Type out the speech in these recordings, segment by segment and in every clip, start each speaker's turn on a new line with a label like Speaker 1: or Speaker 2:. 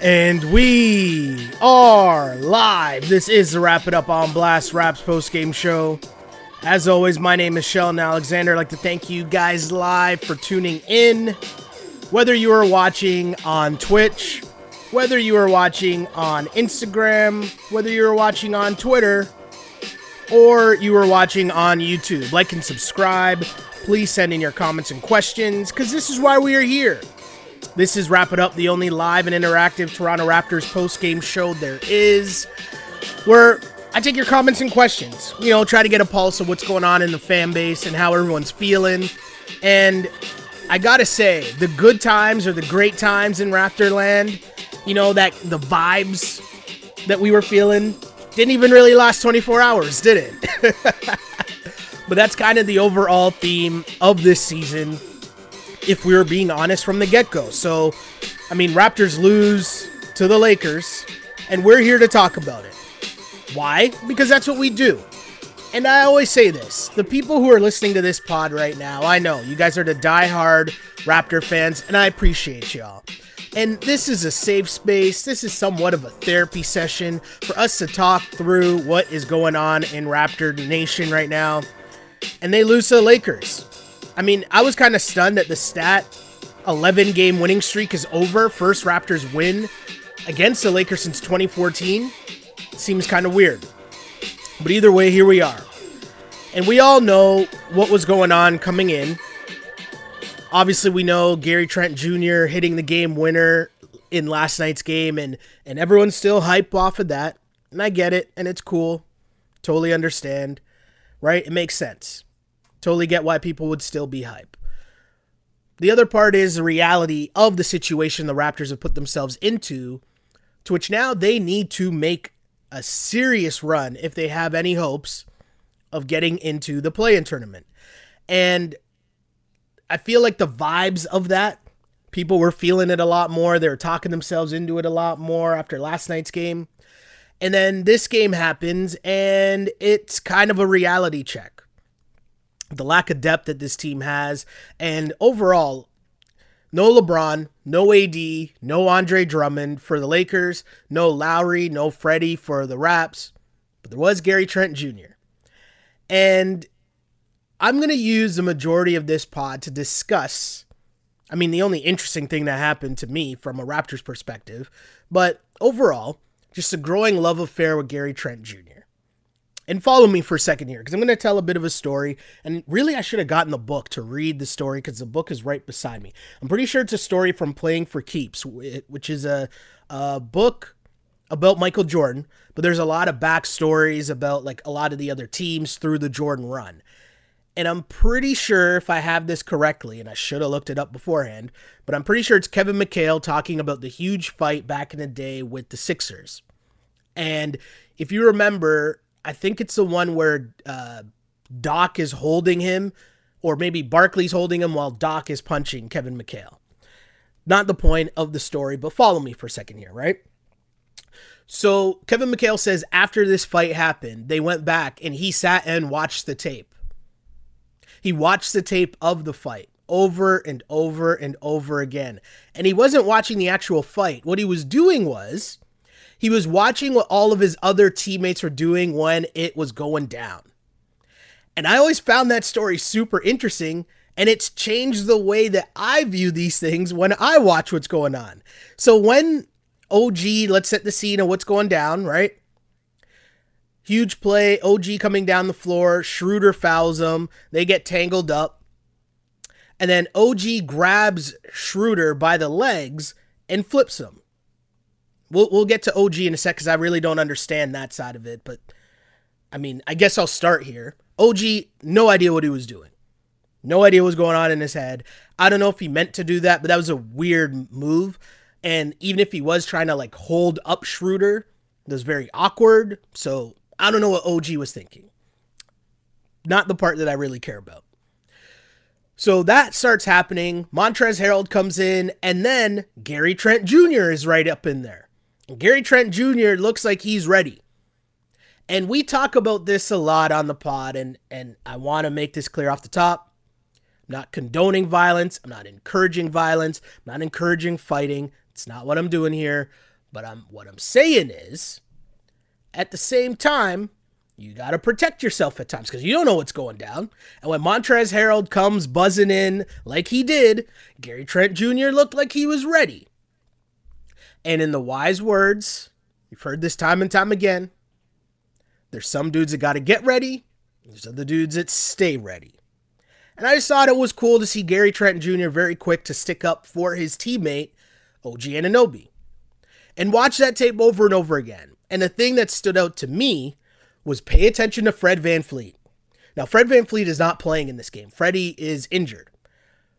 Speaker 1: And we are live. This is the Wrap It Up on Blast Raps post game show. As always, my name is Sheldon Alexander. I'd like to thank you guys live for tuning in. Whether you are watching on Twitch, whether you are watching on Instagram, whether you are watching on Twitter, or you are watching on YouTube, like and subscribe. Please send in your comments and questions because this is why we are here. This is Wrap It Up, the only live and interactive Toronto Raptors post game show there is, where I take your comments and questions. You know, try to get a pulse of what's going on in the fan base and how everyone's feeling. And I gotta say, the good times or the great times in Raptorland, you know, that the vibes that we were feeling didn't even really last 24 hours, did it? but that's kind of the overall theme of this season if we were being honest from the get go. So, I mean, Raptors lose to the Lakers, and we're here to talk about it. Why? Because that's what we do. And I always say this the people who are listening to this pod right now, I know you guys are the die-hard Raptor fans, and I appreciate y'all. And this is a safe space. This is somewhat of a therapy session for us to talk through what is going on in Raptor Nation right now. And they lose to the Lakers. I mean, I was kind of stunned that the stat 11 game winning streak is over. First Raptors win against the Lakers since 2014. Seems kind of weird. But either way, here we are. And we all know what was going on coming in. Obviously, we know Gary Trent Jr. hitting the game winner in last night's game, and, and everyone's still hype off of that. And I get it, and it's cool. Totally understand, right? It makes sense. Totally get why people would still be hype. The other part is the reality of the situation the Raptors have put themselves into, to which now they need to make a serious run if they have any hopes of getting into the play in tournament. And I feel like the vibes of that, people were feeling it a lot more. They were talking themselves into it a lot more after last night's game. And then this game happens, and it's kind of a reality check the lack of depth that this team has, and overall, no LeBron, no AD, no Andre Drummond for the Lakers, no Lowry, no Freddie for the Raps, but there was Gary Trent Jr. And I'm going to use the majority of this pod to discuss. I mean, the only interesting thing that happened to me from a Raptors perspective, but overall, just a growing love affair with Gary Trent Jr and follow me for a second here because I'm going to tell a bit of a story. And really, I should have gotten the book to read the story because the book is right beside me. I'm pretty sure it's a story from Playing for Keeps, which is a, a book about Michael Jordan, but there's a lot of backstories about like a lot of the other teams through the Jordan run. And I'm pretty sure if I have this correctly, and I should have looked it up beforehand, but I'm pretty sure it's Kevin McHale talking about the huge fight back in the day with the Sixers. And if you remember, I think it's the one where uh, Doc is holding him, or maybe Barkley's holding him while Doc is punching Kevin McHale. Not the point of the story, but follow me for a second here, right? So Kevin McHale says after this fight happened, they went back and he sat and watched the tape. He watched the tape of the fight over and over and over again. And he wasn't watching the actual fight. What he was doing was he was watching what all of his other teammates were doing when it was going down. And I always found that story super interesting. And it's changed the way that I view these things when I watch what's going on. So when OG, let's set the scene of what's going down, right? Huge play, OG coming down the floor, Schroeder fouls him, they get tangled up. And then OG grabs Schroeder by the legs and flips him. We'll we'll get to OG in a sec because I really don't understand that side of it. But I mean, I guess I'll start here. OG, no idea what he was doing. No idea what was going on in his head. I don't know if he meant to do that, but that was a weird move. And even if he was trying to like hold up Schroeder, it was very awkward. So I don't know what OG was thinking. Not the part that I really care about. So that starts happening. Montrezl Harrell comes in, and then Gary Trent Jr. is right up in there. Gary Trent Jr. looks like he's ready. And we talk about this a lot on the pod, and, and I want to make this clear off the top. I'm not condoning violence. I'm not encouraging violence. I'm not encouraging fighting. It's not what I'm doing here. But I'm what I'm saying is at the same time, you got to protect yourself at times because you don't know what's going down. And when Montrezl Harrell comes buzzing in like he did, Gary Trent Jr. looked like he was ready. And in the wise words, you've heard this time and time again, there's some dudes that got to get ready, there's other dudes that stay ready. And I just thought it was cool to see Gary Trent Jr. very quick to stick up for his teammate, OG Anunoby. And watch that tape over and over again. And the thing that stood out to me was pay attention to Fred VanVleet. Now, Fred VanVleet is not playing in this game. Freddie is injured.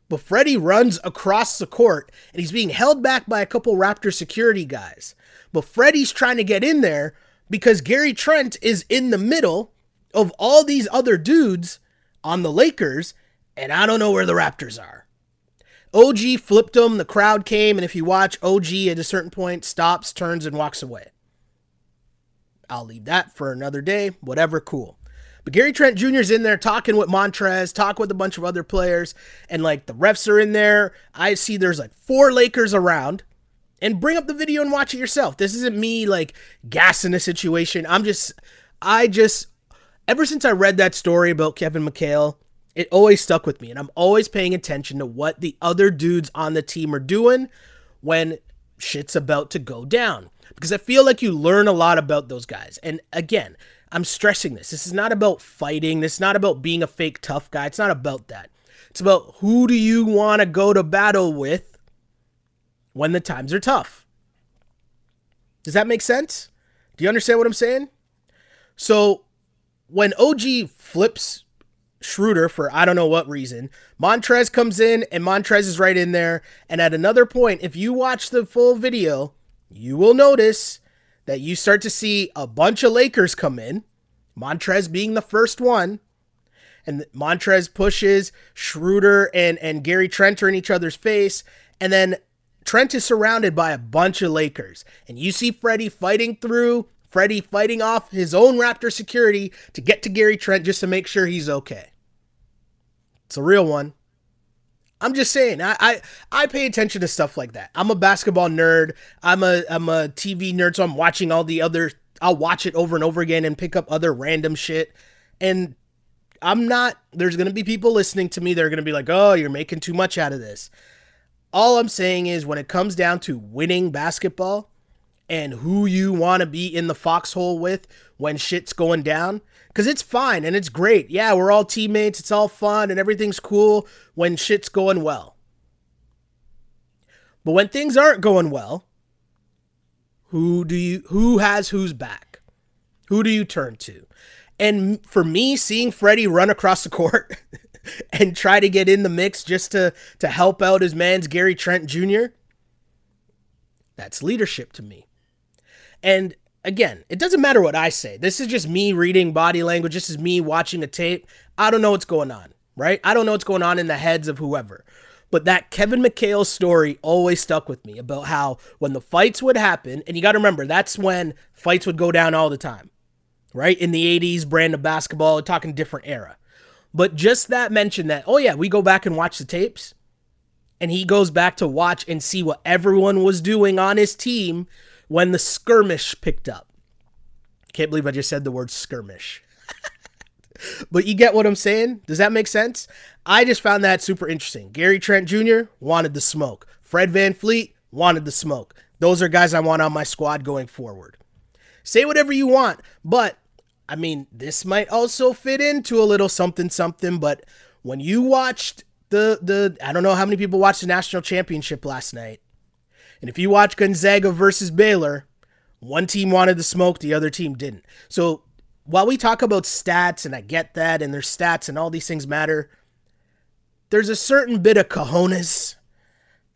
Speaker 1: But Freddie runs across the court and he's being held back by a couple Raptor security guys. But Freddie's trying to get in there because Gary Trent is in the middle of all these other dudes on the Lakers, and I don't know where the Raptors are. OG flipped him, the crowd came, and if you watch, OG at a certain point stops, turns, and walks away. I'll leave that for another day. Whatever, cool. But Gary Trent Jr. is in there talking with Montrez, talking with a bunch of other players, and like the refs are in there. I see there's like four Lakers around. And bring up the video and watch it yourself. This isn't me like gassing a situation. I'm just, I just, ever since I read that story about Kevin McHale, it always stuck with me. And I'm always paying attention to what the other dudes on the team are doing when shit's about to go down because I feel like you learn a lot about those guys. And again, I'm stressing this. This is not about fighting. This is not about being a fake tough guy. It's not about that. It's about who do you want to go to battle with when the times are tough. Does that make sense? Do you understand what I'm saying? So when OG flips Schroeder for I don't know what reason. Montrez comes in and Montrez is right in there. And at another point, if you watch the full video, you will notice that you start to see a bunch of Lakers come in, Montrez being the first one. And Montrez pushes Schroeder and, and Gary Trent are in each other's face. And then Trent is surrounded by a bunch of Lakers. And you see Freddie fighting through, Freddie fighting off his own Raptor security to get to Gary Trent just to make sure he's okay. It's a real one. I'm just saying, I, I I pay attention to stuff like that. I'm a basketball nerd. I'm a I'm a TV nerd, so I'm watching all the other. I'll watch it over and over again and pick up other random shit. And I'm not. There's gonna be people listening to me. They're gonna be like, "Oh, you're making too much out of this." All I'm saying is, when it comes down to winning basketball and who you want to be in the foxhole with when shit's going down, because it's fine and it's great. Yeah, we're all teammates. It's all fun and everything's cool when shit's going well. But when things aren't going well, who do you who has who's back? Who do you turn to? And for me, seeing Freddie run across the court and try to get in the mix just to to help out his man's Gary Trent Jr. That's leadership to me. And again, it doesn't matter what I say. This is just me reading body language. This is me watching a tape. I don't know what's going on, right? I don't know what's going on in the heads of whoever. But that Kevin McHale story always stuck with me about how when the fights would happen, and you got to remember, that's when fights would go down all the time, right? In the 80s, brand of basketball, talking different era. But just that mention that, oh yeah, we go back and watch the tapes. And he goes back to watch and see what everyone was doing on his team when the skirmish picked up. Can't believe I just said the word skirmish. but you get what I'm saying? Does that make sense? I just found that super interesting. Gary Trent Jr. wanted the smoke. Fred VanVleet wanted the smoke. Those are guys I want on my squad going forward. Say whatever you want, but I mean, this might also fit into a little something something, but when you watched the the I don't know how many people watched the national championship last night. And if you watch Gonzaga versus Baylor, one team wanted the smoke, the other team didn't. So while we talk about stats, and I get that, and there's stats and all these things matter, there's a certain bit of cojones,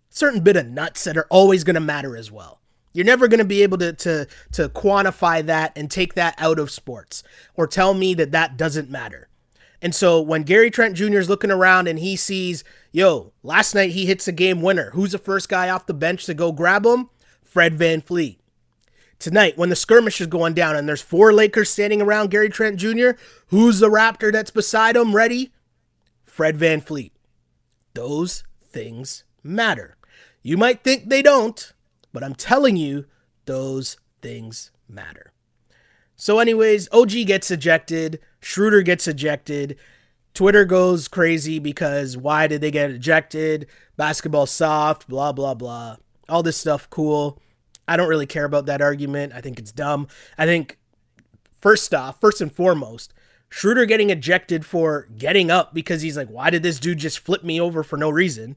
Speaker 1: certain bit of nuts that are always going to matter as well. You're never going to be able to, to, to quantify that and take that out of sports or tell me that that doesn't matter. And so when Gary Trent Jr. is looking around and he sees, yo, last night he hits a game winner. Who's the first guy off the bench to go grab him? Fred VanVleet. Tonight, when the skirmish is going down and there's four Lakers standing around Gary Trent Jr., who's the Raptor that's beside him ready? Fred VanVleet. those things matter. You might think they don't, but I'm telling you, those things matter. So, anyways, OG gets ejected, Schroeder gets ejected. Twitter goes crazy because why did they get ejected? Basketball soft, blah, blah, blah. All this stuff, cool. I don't really care about that argument. I think it's dumb. I think, first off, first and foremost, Schroeder getting ejected for getting up because he's like, why did this dude just flip me over for no reason?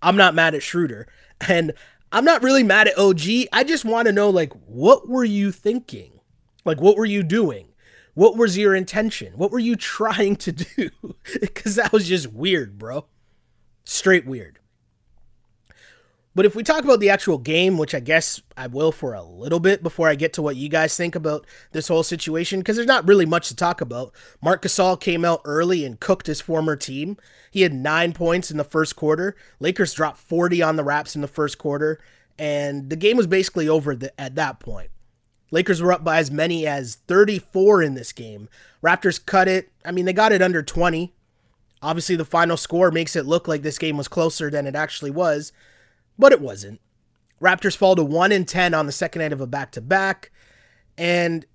Speaker 1: I'm not mad at Schroeder. And I'm not really mad at OG. I just want to know, like, what were you thinking? Like, what were you doing? What was your intention? What were you trying to do? Because that was just weird, bro. Straight weird. But if we talk about the actual game, which I guess I will for a little bit before I get to what you guys think about this whole situation, because there's not really much to talk about. Marc Gasol came out early and cooked his former team. He had nine points in the first quarter. Lakers dropped 40 on the Raps in the first quarter, and the game was basically over at that point. Lakers were up by as many as 34 in this game. Raptors cut it. I mean, they got it under 20. Obviously, the final score makes it look like this game was closer than it actually was but it wasn't. Raptors fall to 1 in 10 on the second night of a back to back. And,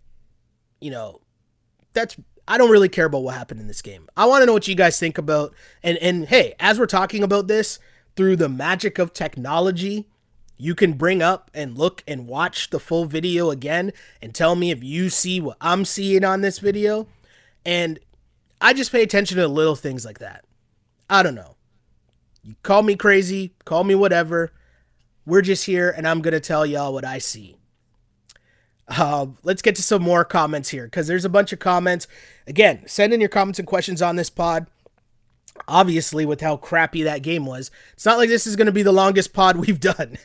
Speaker 1: you know, that's I don't really care about what happened in this game. I want to know what you guys think about and and hey, as we're talking about this through the magic of technology, you can bring up and look and watch the full video again and tell me if you see what I'm seeing on this video. And I just pay attention to little things like that. I don't know. You call me crazy, call me whatever. We're just here, and I'm going to tell y'all what I see. Uh, let's get to some more comments here because there's a bunch of comments. Again, send in your comments and questions on this pod. Obviously, with how crappy that game was, it's not like this is going to be the longest pod we've done,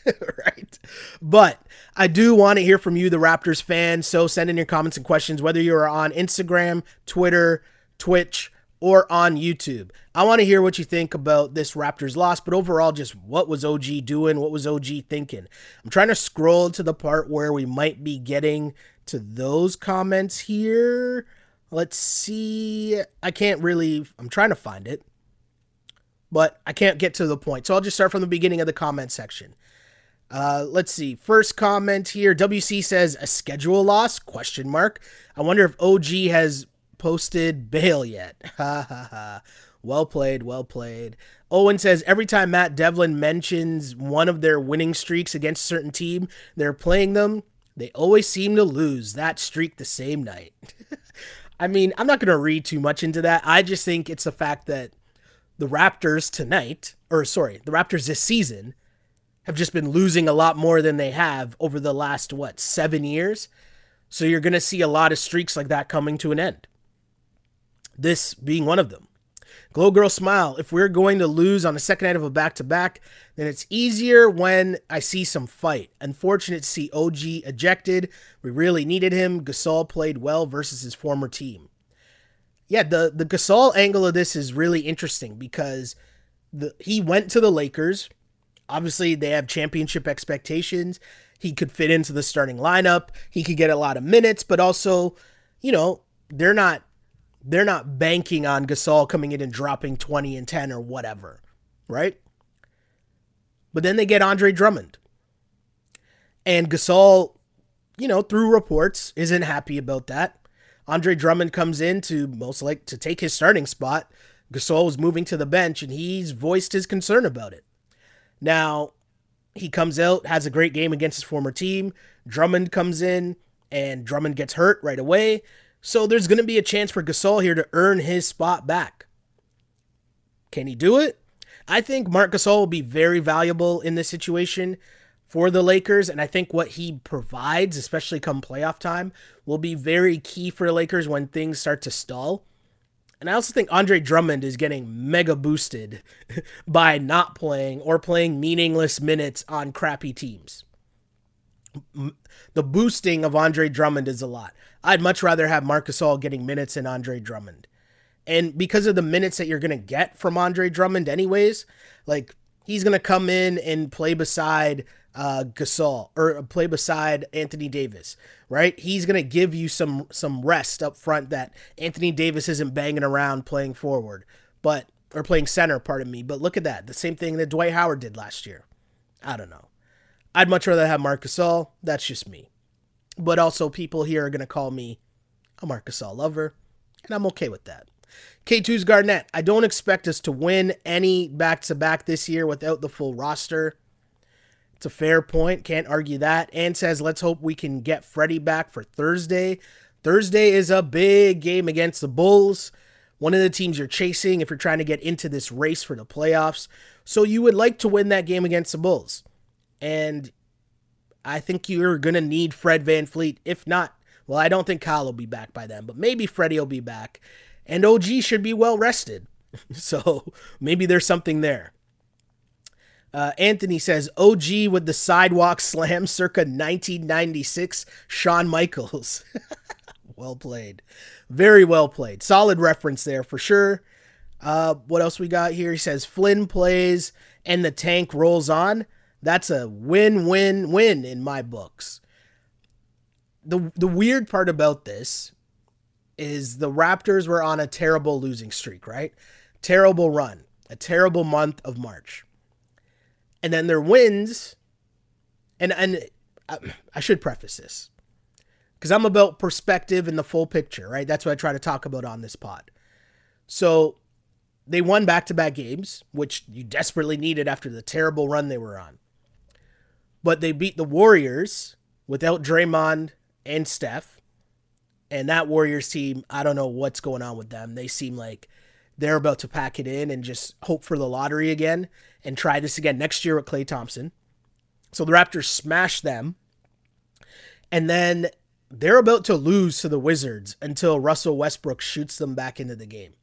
Speaker 1: right? But I do want to hear from you, the Raptors fans. So send in your comments and questions, whether you're on Instagram, Twitter, Twitch, or on YouTube. I want to hear what you think about this Raptors loss, but overall, just what was OG doing? What was OG thinking? I'm trying to scroll to the part where we might be getting to those comments here. Let's see. I can't really, I'm trying to find it, but I can't get to the point. So I'll just start from the beginning of the comment section. Uh, let's see. First comment here. WC says a schedule loss? Question mark. I wonder if OG has posted bail yet. Ha ha ha. Well played, well played. Owen says every time Matt Devlin mentions one of their winning streaks against a certain team, they're playing them, they always seem to lose that streak the same night. I mean, I'm not going to read too much into that. I just think it's the fact that the Raptors tonight, or sorry, the Raptors this season, have just been losing a lot more than they have over the last, what, seven years? So you're going to see a lot of streaks like that coming to an end this being one of them. Glow Girl Smile. If we're going to lose on the second night of a back to back, then it's easier when I see some fight. Unfortunate to see OG ejected. We really needed him. Gasol played well versus his former team. Yeah, the, the Gasol angle of this is really interesting because the he went to the Lakers. Obviously, they have championship expectations. He could fit into the starting lineup. He could get a lot of minutes, but also, you know, they're not they're not banking on Gasol coming in and dropping 20 and 10 or whatever, right? But then they get Andre Drummond. And Gasol, you know, through reports, isn't happy about that. Andre Drummond comes in to most like to take his starting spot. Gasol is moving to the bench and he's voiced his concern about it. Now, he comes out, has a great game against his former team. Drummond comes in and Drummond gets hurt right away. So there's going to be a chance for Gasol here to earn his spot back. Can he do it? I think Marc Gasol will be very valuable in this situation for the Lakers, and I think what he provides, especially come playoff time, will be very key for the Lakers when things start to stall. And I also think Andre Drummond is getting mega boosted by not playing or playing meaningless minutes on crappy teams. The boosting of Andre Drummond is a lot. I'd much rather have Marc Gasol getting minutes than Andre Drummond. And because of the minutes that you're going to get from Andre Drummond, anyways, like he's going to come in and play beside uh, Gasol or play beside Anthony Davis, right? He's to give you some some rest up front that Anthony Davis isn't banging around playing forward. But or playing center, pardon me. But look at that. The same thing that Dwight Howard did last year. I don't know. I'd much rather have Marc Gasol. That's just me. But also, people here are to call me a Marc Gasol lover, and I'm okay with that. K2's Garnett. I don't expect us to win any back to back this year without the full roster. It's a fair point. Can't argue that. And says, let's hope we can get Freddie back for Thursday. Thursday is a big game against the Bulls, one of the teams you're chasing if you're trying to get into this race for the playoffs. So you would like to win that game against the Bulls. And I think you're going to need Fred VanVleet. If not, well, I don't think Kyle will be back by then, but maybe Freddie will be back. And OG should be well rested. so maybe there's something there. Uh, Anthony says OG with the sidewalk slam circa 1996, Shawn Michaels. well played. Very well played. Solid reference there for sure. Uh, what else we got here? He says Flynn plays and the tank rolls on. That's a win win win in my books. The the weird part about this is the Raptors were on a terrible losing streak, right? Terrible run, a terrible month of March. And then their wins and and I, I should preface this because I'm about perspective and the full picture, right? That's what I try to talk about on this pod. So they won back to back games, which you desperately needed after the terrible run they were on. But they beat the Warriors without Draymond and Steph. And that Warriors team, I don't know what's going on with them. They seem like they're about to pack it in and just hope for the lottery again and try this again next year with Klay Thompson. So the Raptors smash them. And then they're about to lose to the Wizards until Russell Westbrook shoots them back into the game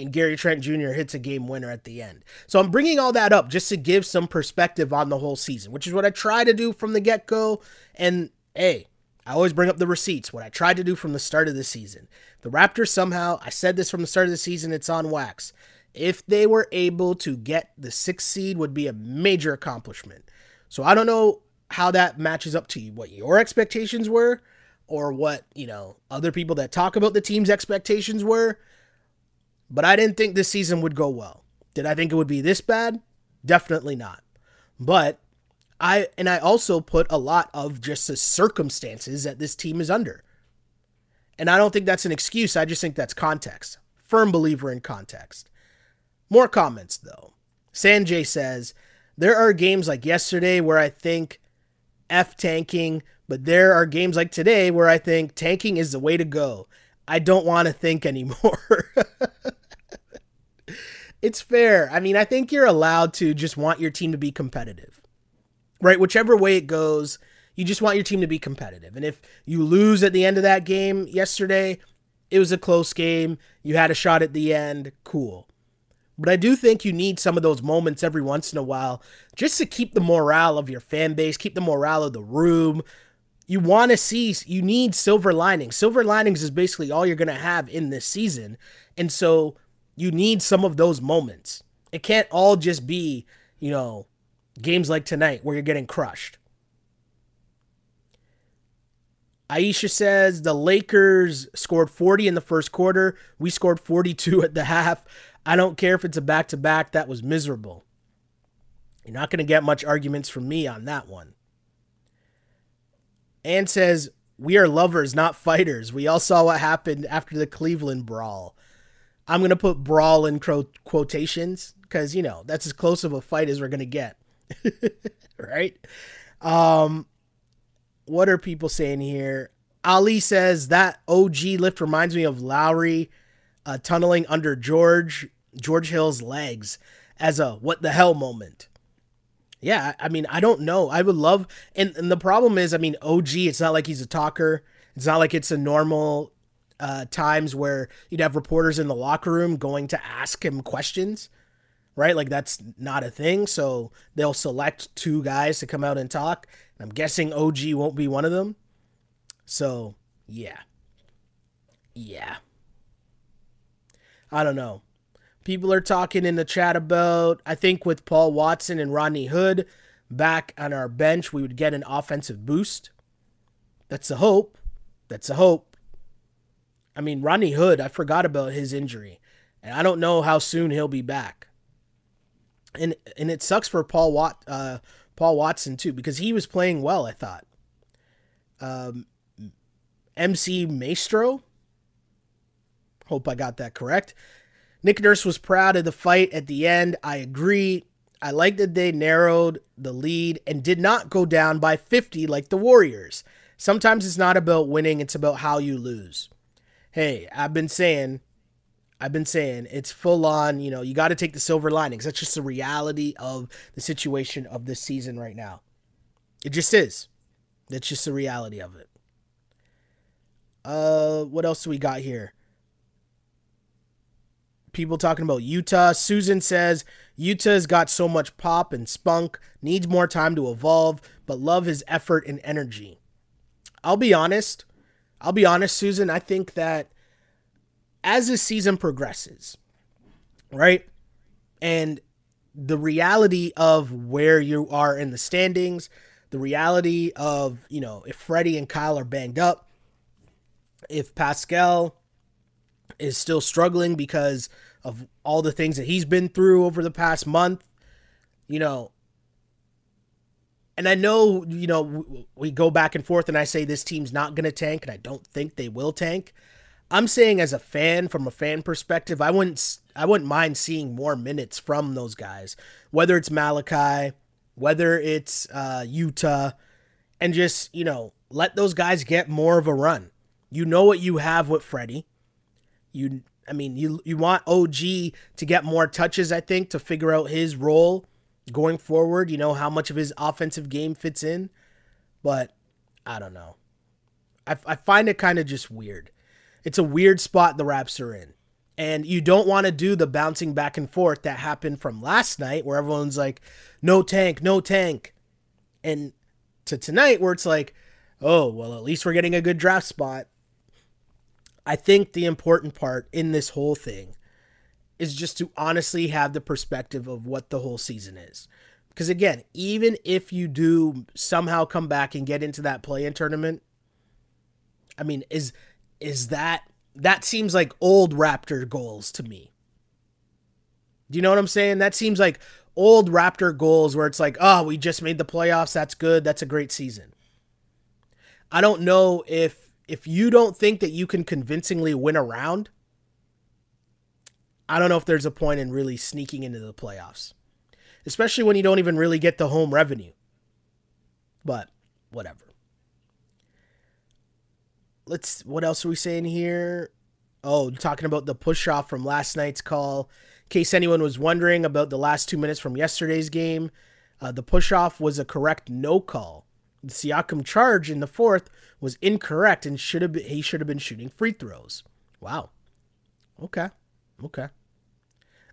Speaker 1: and Gary Trent Jr. hits a game winner at the end. So I'm bringing all that up just to give some perspective on the whole season, which is what I try to do from the get go. And hey, I always bring up the receipts, what I tried to do from the start of the season. The Raptors somehow, I said this from the start of the season, it's on wax. If they were able to get the sixth seed, would be a major accomplishment. So I don't know how that matches up to you, what your expectations were, or what, you know, other people that talk about the team's expectations were. But I didn't think this season would go well. Did I think it would be this bad? Definitely not. But I and I also put a lot of just the circumstances that this team is under. And I don't think that's an excuse. I just think that's context. Firm believer in context. More comments though. Sanjay says, there are games like yesterday where I think F tanking, but there are games like today where I think tanking is the way to go. I don't want to think anymore. it's fair. I mean, I think you're allowed to just want your team to be competitive, right? Whichever way it goes, you just want your team to be competitive. And if you lose at the end of that game yesterday, it was a close game. You had a shot at the end. Cool. But I do think you need some of those moments every once in a while just to keep the morale of your fan base, keep the morale of the room. You want to see, you need silver linings. Silver linings is basically all you're going to have in this season. And so you need some of those moments. It can't all just be, you know, games like tonight where you're getting crushed. Aisha says the Lakers scored 40 in the first quarter. We scored 42 at the half. I don't care if it's a back to back. That was miserable. You're not going to get much arguments from me on that one. And says, We are lovers, not fighters. We all saw what happened after the Cleveland brawl. I'm going to put brawl in quotations because, you know, that's as close of a fight as we're going to get. right? Um, what are people saying here? Ali says that OG lift reminds me of Lowry uh, tunneling under George George Hill's legs as a what the hell moment. Yeah, I mean, I don't know. I would love, and, and the problem is, I mean, OG. It's not like he's a talker. It's not like it's a normal uh, times where you'd have reporters in the locker room going to ask him questions, right? Like that's not a thing. So they'll select two guys to come out and talk. I'm guessing OG won't be one of them. So yeah, yeah. I don't know. People are talking in the chat about, I think with Paul Watson and Rodney Hood back on our bench, we would get an offensive boost. That's a hope. That's a hope. I mean, Rodney Hood, I forgot about his injury. And I don't know how soon he'll be back. And and it sucks for Paul Watt uh, Paul Watson too because he was playing well, I thought. Um, MC Maestro. Hope I got that correct. Nick Nurse was proud of the fight at the end. I agree. I like that they narrowed the lead and did not go down by 50 like the Warriors. Sometimes it's not about winning, it's about how you lose. Hey, I've been saying, I've been saying it's full on, you know, you got to take the silver linings. That's just the reality of the situation of this season right now. It just is. That's just the reality of it. Uh, what else do we got here? People talking about Yuta. Susan says Yuta's got so much pop and spunk, needs more time to evolve, but love his effort and energy. I'll be honest. I'll be honest, Susan. I think that as the season progresses, right? And the reality of where you are in the standings, the reality of, you know, if Freddie and Kyle are banged up, if Pascal is still struggling because of all the things that he's been through over the past month, you know. And I know, you know, we go back and forth and I say this team's not going to tank and I don't think they will tank. I'm saying as a fan from a fan perspective, I wouldn't I wouldn't mind seeing more minutes from those guys, whether it's Malachi, whether it's uh, Yuta, and just you know let those guys get more of a run. You know what you have with Freddie. You, I mean, you you want OG to get more touches. I think to figure out his role going forward. You know how much of his offensive game fits in, but I don't know. I, I find it kind of just weird. It's a weird spot the Raps are in. And you don't want to do the bouncing back and forth that happened from last night where everyone's like, no tank, no tank. And to tonight where it's like, oh, well, at least we're getting a good draft spot. I think the important part in this whole thing is just to honestly have the perspective of what the whole season is. Because again, even if you do somehow come back and get into that play in tournament, I mean, is is that that seems like old Raptor goals to me. Do you know what I'm saying? That seems like old Raptor goals where it's like, oh, we just made the playoffs. That's good. That's a great season. I don't know if if you don't think that you can convincingly win a round, I don't know if there's a point in really sneaking into the playoffs, especially when you don't even really get the home revenue. But whatever. Let's. What else are we saying here? Oh, talking about the push off from last night's call. In case anyone was wondering about the last two minutes from yesterday's game, uh, the push off was a correct no call. The Siakam charge in the fourth was incorrect and should have been, he should have been shooting free throws. Wow. Okay. Okay.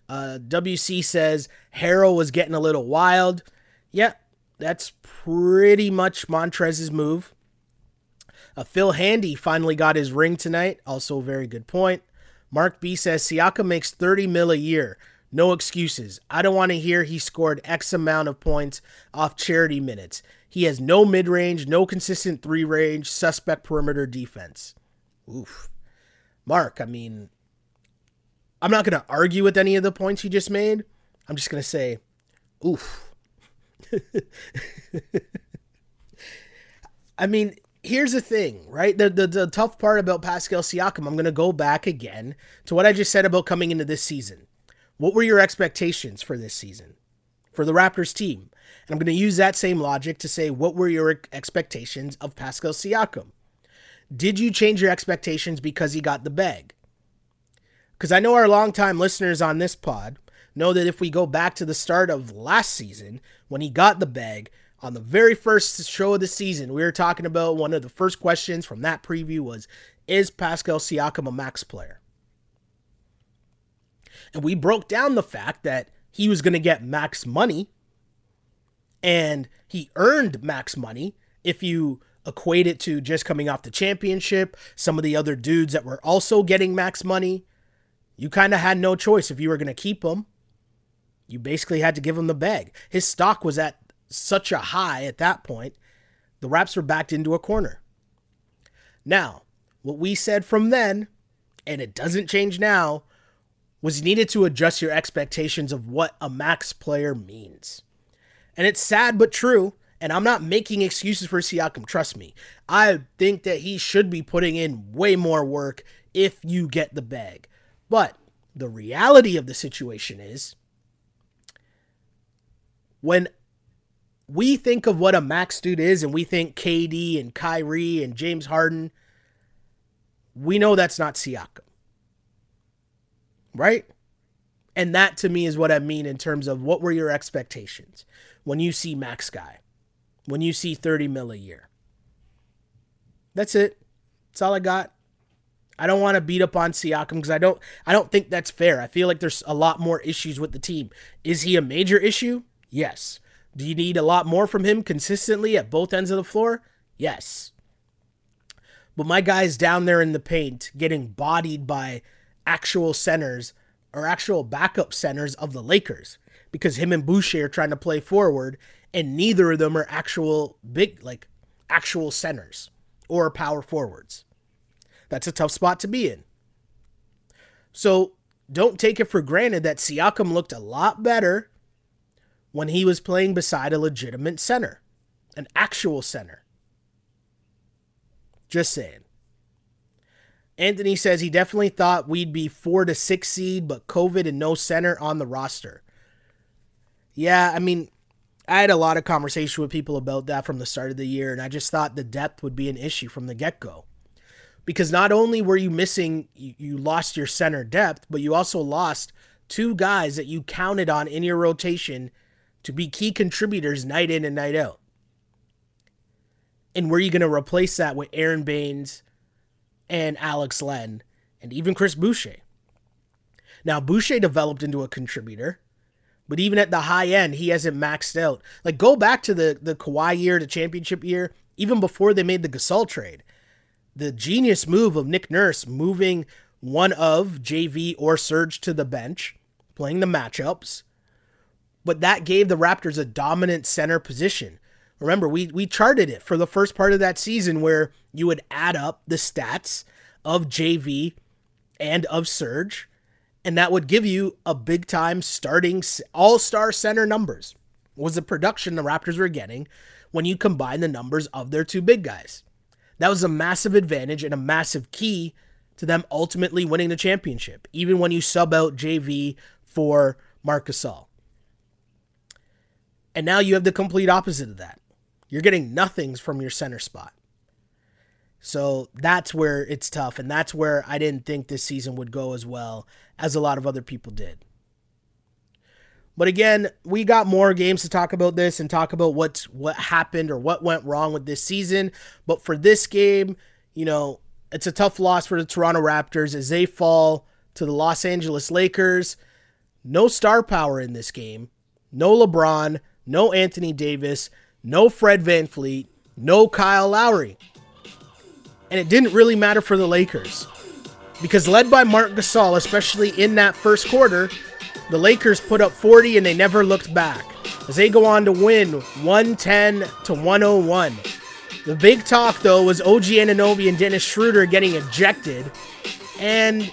Speaker 1: Uh, WC says Harrell was getting a little wild. Yeah, that's pretty much Montrez's move. Uh, Phil Handy finally got his ring tonight. Also, a very good point. Mark B says Siakam makes 30 mil a year. No excuses. I don't want to hear he scored X amount of points off charity minutes. He has no mid range, no consistent three range, suspect perimeter defense. Oof. Mark, I mean, I'm not going to argue with any of the points you just made. I'm just going to say, oof. I mean, here's the thing, right? The, the, the tough part about Pascal Siakam, I'm going to go back again to what I just said about coming into this season. What were your expectations for this season? For the Raptors team? And I'm going to use that same logic to say, what were your expectations of Pascal Siakam? Did you change your expectations because he got the bag? Because I know our longtime listeners on this pod know that if we go back to the start of last season, when he got the bag, on the very first show of the season, we were talking about one of the first questions from that preview was Is Pascal Siakam a max player? And we broke down the fact that he was going to get max money and he earned max money if you equate it to just coming off the championship, some of the other dudes that were also getting max money. You kind of had no choice if you were going to keep him. You basically had to give him the bag. His stock was at such a high at that point, the Raps were backed into a corner. Now, what we said from then, and it doesn't change now, was you needed to adjust your expectations of what a max player means. And it's sad but true. And I'm not making excuses for Siakam, trust me. I think that he should be putting in way more work if you get the bag. But the reality of the situation is when we think of what a max dude is and we think KD and Kyrie and James Harden, we know that's not Siakam. Right? And that to me is what I mean in terms of what were your expectations when you see Max Guy, when you see 30 mil a year. That's it. That's all I got. I don't want to beat up on Siakam because I don't I don't think that's fair. I feel like there's a lot more issues with the team. Is he a major issue? Yes. Do you need a lot more from him consistently at both ends of the floor? Yes. But my guy's down there in the paint getting bodied by actual centers or actual backup centers of the Lakers because him and Boucher are trying to play forward and neither of them are actual big like actual centers or power forwards. That's a tough spot to be in. So don't take it for granted that Siakam looked a lot better when he was playing beside a legitimate center, an actual center. Just saying. Anthony says he definitely thought we'd be four to six seed, but COVID and no center on the roster. Yeah, I mean, I had a lot of conversation with people about that from the start of the year, and I just thought the depth would be an issue from the get go. Because not only were you missing, you, lost your center depth, but you also lost two guys that you counted on in your rotation to be key contributors night in and night out. And were you going to replace that with Aaron Baynes and Alex Len and even Chris Boucher? Now, Boucher developed into a contributor, but even at the high end, he hasn't maxed out. Like, go back to the, the Kawhi year, the championship year, even before they made the Gasol trade. The genius move of Nick Nurse moving one of JV or Serge to the bench, playing the matchups, but that gave the Raptors a dominant center position. Remember, we we charted it for the first part of that season where you would add up the stats of JV and of Serge, and that would give you a big time starting all star center numbers. Was the production the Raptors were getting when you combine the numbers of their two big guys? That was a massive advantage and a massive key to them ultimately winning the championship, even when you sub out JV for Marc Gasol. And now you have the complete opposite of that. You're getting nothings from your center spot. So that's where it's tough. And that's where I didn't think this season would go as well as a lot of other people did. But again, we got more games to talk about this and talk about what's what happened or what went wrong with this season. But for this game, you know, it's a tough loss for the Toronto Raptors as they fall to the Los Angeles Lakers. No star power in this game. No LeBron, no Anthony Davis, no Fred VanVleet, no Kyle Lowry. And it didn't really matter for the Lakers. Because led by Marc Gasol, especially in that first quarter, the Lakers put up 40 and they never looked back as they go on to win 110 to 101. The big talk though was OG Anunoby and Dennis Schroeder getting ejected. And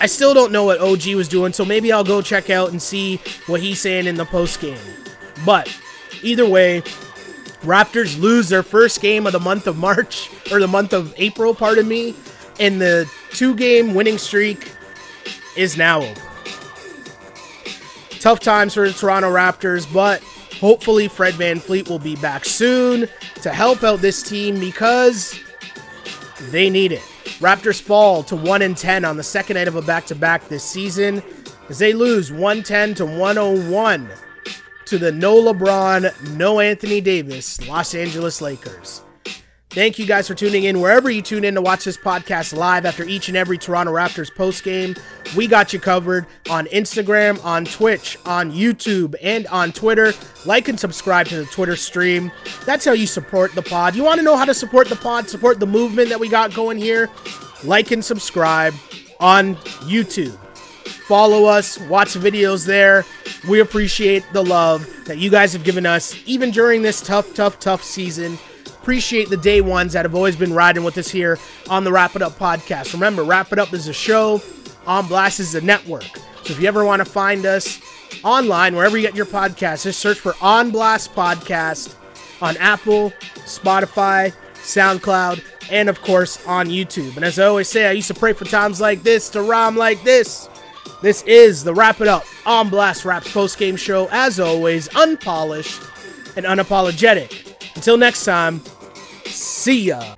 Speaker 1: I still don't know what OG was doing, so maybe I'll go check out and see what he's saying in the post game. But either way, Raptors lose their first game of the month of March, or the month of April, pardon me, and the two game winning streak is now over. Tough times for the Toronto Raptors, but hopefully Fred VanVleet will be back soon to help out this team because they need it. Raptors fall to 1 and 10 on the second night of a back to back this season as they lose 110 to 101 to the no LeBron, no Anthony Davis Los Angeles Lakers. Thank you guys for tuning in wherever you tune in to watch this podcast live after each and every Toronto Raptors post game. We got you covered on Instagram, on Twitch, on YouTube, and on Twitter. Like and subscribe to the Twitter stream. That's how you support the pod. You want to know how to support the pod, support the movement that we got going here? Like and subscribe on YouTube. Follow us, watch videos there. We appreciate the love that you guys have given us, even during this tough, tough, tough season. Appreciate the day ones that have always been riding with us here on the Wrap It Up podcast. Remember, Wrap It Up is a show, On Blast is a network. So if you ever want to find us online, wherever you get your podcast, just search for On Blast Podcast on Apple, Spotify, SoundCloud, and of course on YouTube. And as I always say, I used to pray for times like this to rhyme like this. This is the Wrap It Up on Blast Raps post-game show. As always, unpolished and unapologetic. Until next time, see ya.